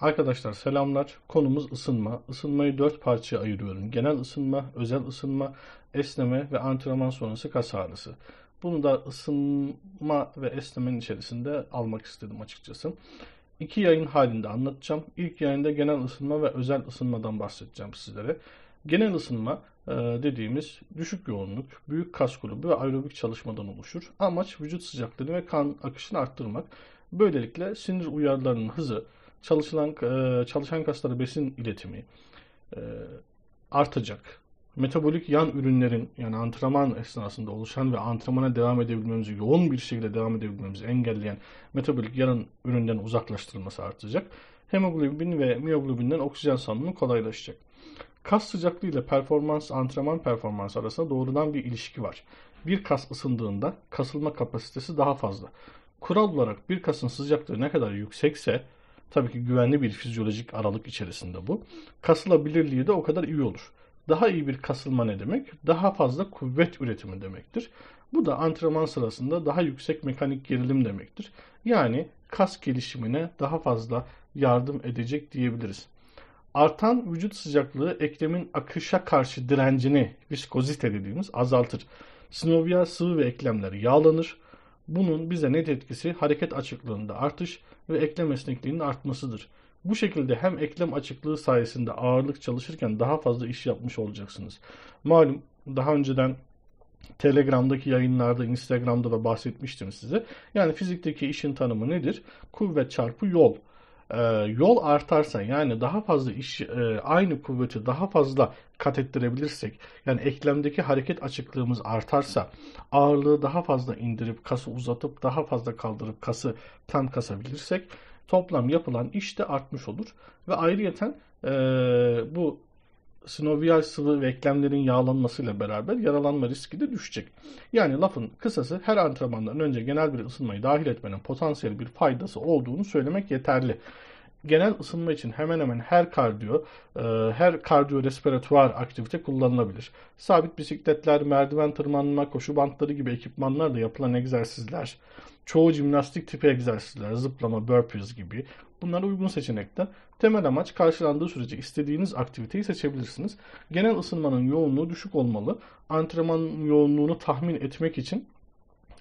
Arkadaşlar selamlar. Konumuz ısınma. Isınmayı dört parçaya ayırıyorum. Genel ısınma, özel ısınma, esneme ve antrenman sonrası kas ağrısı. Bunu da ısınma ve esnemenin içerisinde almak istedim açıkçası. İki yayın halinde anlatacağım. İlk yayında genel ısınma ve özel ısınmadan bahsedeceğim sizlere. Genel ısınma e, dediğimiz düşük yoğunluk, büyük kas grubu ve aerobik çalışmadan oluşur. Amaç vücut sıcaklığını ve kan akışını arttırmak. Böylelikle sinir uyarılarının hızı, çalışılan e, çalışan kaslara besin iletimi e, artacak. Metabolik yan ürünlerin yani antrenman esnasında oluşan ve antrenmana devam edebilmemizi, yoğun bir şekilde devam edebilmemizi engelleyen metabolik yan üründen uzaklaştırılması artacak. Hemoglobin ve miyoglobinden oksijen salınımı kolaylaşacak. Kas sıcaklığı ile performans, antrenman performansı arasında doğrudan bir ilişki var. Bir kas ısındığında kasılma kapasitesi daha fazla. Kural olarak bir kasın sıcaklığı ne kadar yüksekse tabii ki güvenli bir fizyolojik aralık içerisinde bu. Kasılabilirliği de o kadar iyi olur. Daha iyi bir kasılma ne demek? Daha fazla kuvvet üretimi demektir. Bu da antrenman sırasında daha yüksek mekanik gerilim demektir. Yani kas gelişimine daha fazla yardım edecek diyebiliriz. Artan vücut sıcaklığı eklemin akışa karşı direncini viskozite dediğimiz azaltır. Sinovial sıvı ve eklemler yağlanır. Bunun bize net etkisi hareket açıklığında artış ve eklem esnekliğinin artmasıdır. Bu şekilde hem eklem açıklığı sayesinde ağırlık çalışırken daha fazla iş yapmış olacaksınız. Malum daha önceden Telegram'daki yayınlarda, Instagram'da da bahsetmiştim size. Yani fizikteki işin tanımı nedir? Kuvvet çarpı yol e, yol artarsa yani daha fazla iş e, aynı kuvveti daha fazla kat ettirebilirsek yani eklemdeki hareket açıklığımız artarsa ağırlığı daha fazla indirip kası uzatıp daha fazla kaldırıp kası tam kasabilirsek toplam yapılan iş de artmış olur. Ve ayrıyeten e, bu sinovial sıvı ve eklemlerin yağlanmasıyla beraber yaralanma riski de düşecek. Yani lafın kısası her antrenmandan önce genel bir ısınmayı dahil etmenin potansiyel bir faydası olduğunu söylemek yeterli. Genel ısınma için hemen hemen her kardiyo, e, her kardiyo respiratuar aktivite kullanılabilir. Sabit bisikletler, merdiven tırmanma, koşu bantları gibi ekipmanlarla yapılan egzersizler, çoğu jimnastik tipi egzersizler, zıplama, burpees gibi bunlar uygun seçenekler. Temel amaç karşılandığı sürece istediğiniz aktiviteyi seçebilirsiniz. Genel ısınmanın yoğunluğu düşük olmalı. Antrenman yoğunluğunu tahmin etmek için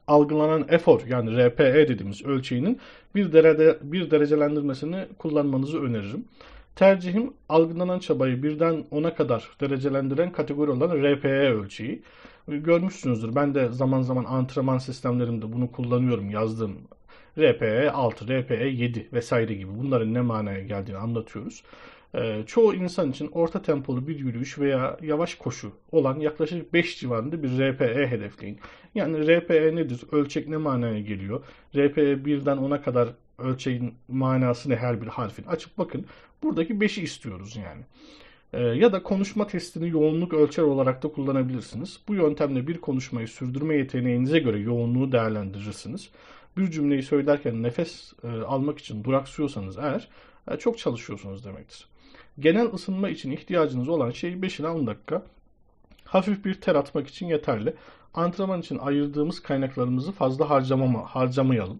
algılanan efor yani RPE dediğimiz ölçeğinin bir, derece, bir derecelendirmesini kullanmanızı öneririm. Tercihim algılanan çabayı birden 10'a kadar derecelendiren kategori olan RPE ölçeği. Görmüşsünüzdür. Ben de zaman zaman antrenman sistemlerimde bunu kullanıyorum yazdığım RPE 6, RPE 7 vesaire gibi bunların ne manaya geldiğini anlatıyoruz. Ee, çoğu insan için orta tempolu bir yürüyüş veya yavaş koşu olan yaklaşık 5 civarında bir RPE hedefleyin. Yani RPE nedir? Ölçek ne manaya geliyor? RPE 1'den 10'a kadar ölçeğin manası ne her bir harfin? Açıp bakın. Buradaki 5'i istiyoruz yani. Ee, ya da konuşma testini yoğunluk ölçer olarak da kullanabilirsiniz. Bu yöntemle bir konuşmayı sürdürme yeteneğinize göre yoğunluğu değerlendirirsiniz bir cümleyi söylerken nefes e, almak için duraksıyorsanız eğer çok çalışıyorsunuz demektir. Genel ısınma için ihtiyacınız olan şey 5 ila 10 dakika. Hafif bir ter atmak için yeterli. Antrenman için ayırdığımız kaynaklarımızı fazla harcamama, harcamayalım.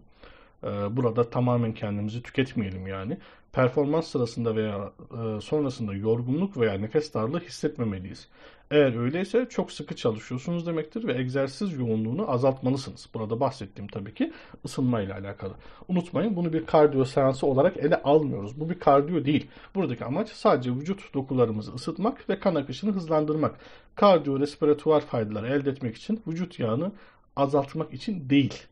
Ee, burada tamamen kendimizi tüketmeyelim yani. Performans sırasında veya e, sonrasında yorgunluk veya nefes darlığı hissetmemeliyiz. Eğer öyleyse çok sıkı çalışıyorsunuz demektir ve egzersiz yoğunluğunu azaltmalısınız. Burada bahsettiğim tabii ki ısınma ile alakalı. Unutmayın bunu bir kardiyo seansı olarak ele almıyoruz. Bu bir kardiyo değil. Buradaki amaç sadece vücut dokularımızı ısıtmak ve kan akışını hızlandırmak. Kardiyo respiratuar faydaları elde etmek için vücut yağını azaltmak için değil.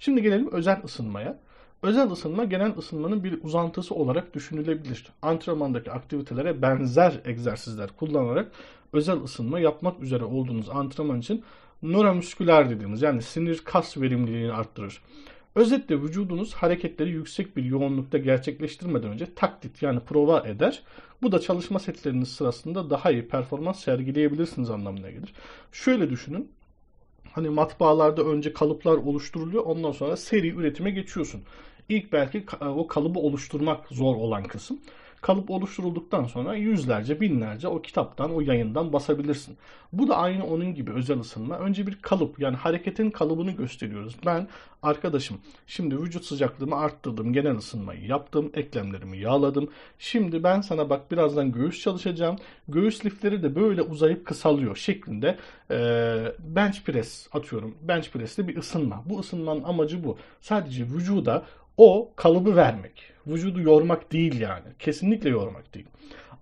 Şimdi gelelim özel ısınmaya. Özel ısınma genel ısınmanın bir uzantısı olarak düşünülebilir. Antrenmandaki aktivitelere benzer egzersizler kullanarak özel ısınma yapmak üzere olduğunuz antrenman için nöromüsküler dediğimiz yani sinir kas verimliliğini arttırır. Özetle vücudunuz hareketleri yüksek bir yoğunlukta gerçekleştirmeden önce taklit yani prova eder. Bu da çalışma setleriniz sırasında daha iyi performans sergileyebilirsiniz anlamına gelir. Şöyle düşünün hani matbaalarda önce kalıplar oluşturuluyor. Ondan sonra seri üretime geçiyorsun. İlk belki o kalıbı oluşturmak zor olan kısım. Kalıp oluşturulduktan sonra yüzlerce, binlerce o kitaptan, o yayından basabilirsin. Bu da aynı onun gibi özel ısınma. Önce bir kalıp yani hareketin kalıbını gösteriyoruz. Ben arkadaşım şimdi vücut sıcaklığımı arttırdım, genel ısınmayı yaptım, eklemlerimi yağladım. Şimdi ben sana bak birazdan göğüs çalışacağım. Göğüs lifleri de böyle uzayıp kısalıyor şeklinde e, bench press atıyorum. Bench press'te bir ısınma. Bu ısınmanın amacı bu. Sadece vücuda o kalıbı vermek. Vücudu yormak değil yani. Kesinlikle yormak değil.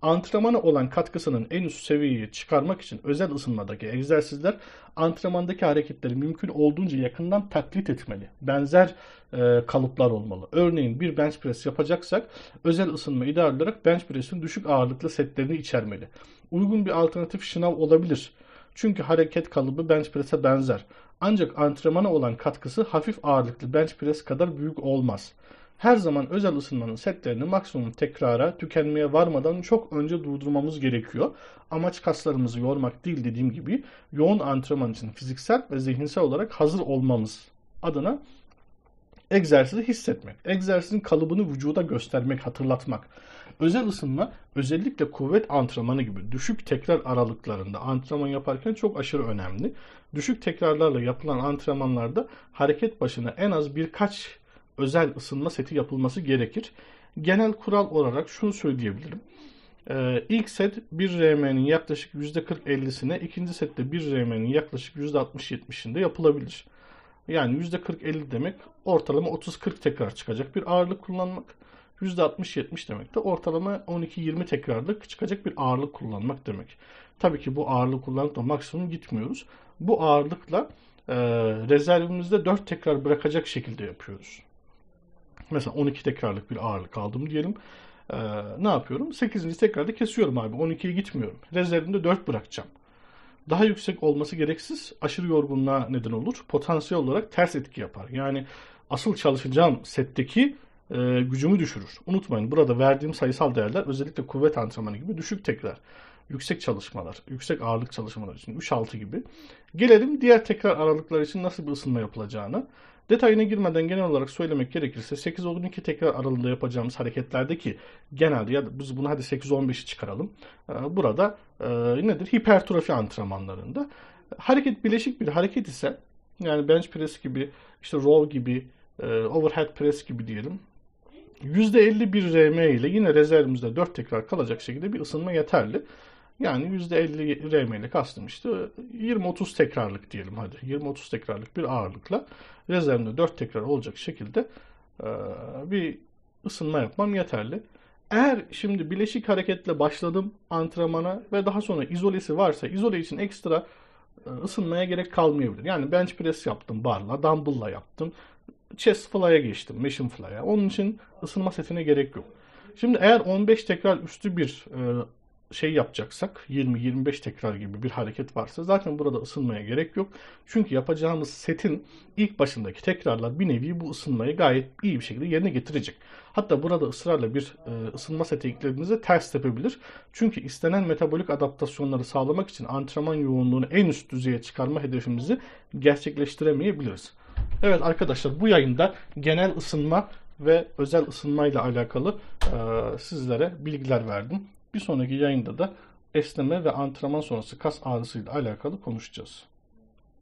Antrenmana olan katkısının en üst seviyeye çıkarmak için özel ısınmadaki egzersizler antrenmandaki hareketleri mümkün olduğunca yakından taklit etmeli. Benzer e, kalıplar olmalı. Örneğin bir bench press yapacaksak özel ısınma ideal olarak bench press'in düşük ağırlıklı setlerini içermeli. Uygun bir alternatif şınav olabilir. Çünkü hareket kalıbı bench press'e benzer. Ancak antrenmana olan katkısı hafif ağırlıklı bench press kadar büyük olmaz. Her zaman özel ısınmanın setlerini maksimum tekrara, tükenmeye varmadan çok önce durdurmamız gerekiyor. Amaç kaslarımızı yormak değil dediğim gibi yoğun antrenman için fiziksel ve zihinsel olarak hazır olmamız adına egzersizi hissetmek. Egzersizin kalıbını vücuda göstermek, hatırlatmak. Özel ısınma özellikle kuvvet antrenmanı gibi düşük tekrar aralıklarında antrenman yaparken çok aşırı önemli. Düşük tekrarlarla yapılan antrenmanlarda hareket başına en az birkaç özel ısınma seti yapılması gerekir. Genel kural olarak şunu söyleyebilirim. Ee, ilk set 1 RM'nin yaklaşık %40-50'sine, ikinci sette 1 RM'nin yaklaşık %60-70'inde yapılabilir. Yani %40-50 demek ortalama 30-40 tekrar çıkacak bir ağırlık kullanmak. %60-70 demek de ortalama 12-20 tekrarlık çıkacak bir ağırlık kullanmak demek. Tabii ki bu ağırlık kullanıp maksimum gitmiyoruz. Bu ağırlıkla e, rezervimizde 4 tekrar bırakacak şekilde yapıyoruz. Mesela 12 tekrarlık bir ağırlık aldım diyelim. Ee, ne yapıyorum? 8. tekrarda kesiyorum abi. 12'ye gitmiyorum. Rezervimde 4 bırakacağım. Daha yüksek olması gereksiz aşırı yorgunluğa neden olur. Potansiyel olarak ters etki yapar. Yani asıl çalışacağım setteki e, gücümü düşürür. Unutmayın burada verdiğim sayısal değerler özellikle kuvvet antrenmanı gibi düşük tekrar. Yüksek çalışmalar, yüksek ağırlık çalışmalar için 3-6 gibi. Gelelim diğer tekrar aralıklar için nasıl bir ısınma yapılacağına. Detayına girmeden genel olarak söylemek gerekirse 8-12 tekrar aralığında yapacağımız hareketlerdeki genelde ya da biz bunu hadi 8-15'i çıkaralım. Ee, burada e, nedir? Hipertrofi antrenmanlarında. Hareket bileşik bir hareket ise yani bench press gibi, işte row gibi, e, overhead press gibi diyelim. %50 bir RM ile yine rezervimizde 4 tekrar kalacak şekilde bir ısınma yeterli. Yani %50 RM ile kastım işte 20-30 tekrarlık diyelim hadi. 20-30 tekrarlık bir ağırlıkla rezervimde 4 tekrar olacak şekilde bir ısınma yapmam yeterli. Eğer şimdi bileşik hareketle başladım antrenmana ve daha sonra izolesi varsa izole için ekstra ısınmaya gerek kalmayabilir. Yani bench press yaptım barla, dumbbell'la yaptım. Chest fly'a geçtim, machine fly'a. Onun için ısınma setine gerek yok. Şimdi eğer 15 tekrar üstü bir şey yapacaksak 20-25 tekrar gibi bir hareket varsa zaten burada ısınmaya gerek yok. Çünkü yapacağımız setin ilk başındaki tekrarlar bir nevi bu ısınmayı gayet iyi bir şekilde yerine getirecek. Hatta burada ısrarla bir e, ısınma seti eklediğinizde ters tepebilir. Çünkü istenen metabolik adaptasyonları sağlamak için antrenman yoğunluğunu en üst düzeye çıkarma hedefimizi gerçekleştiremeyebiliriz. Evet arkadaşlar bu yayında genel ısınma ve özel ısınma ile alakalı e, sizlere bilgiler verdim. Bir sonraki yayında da esneme ve antrenman sonrası kas ağrısıyla alakalı konuşacağız.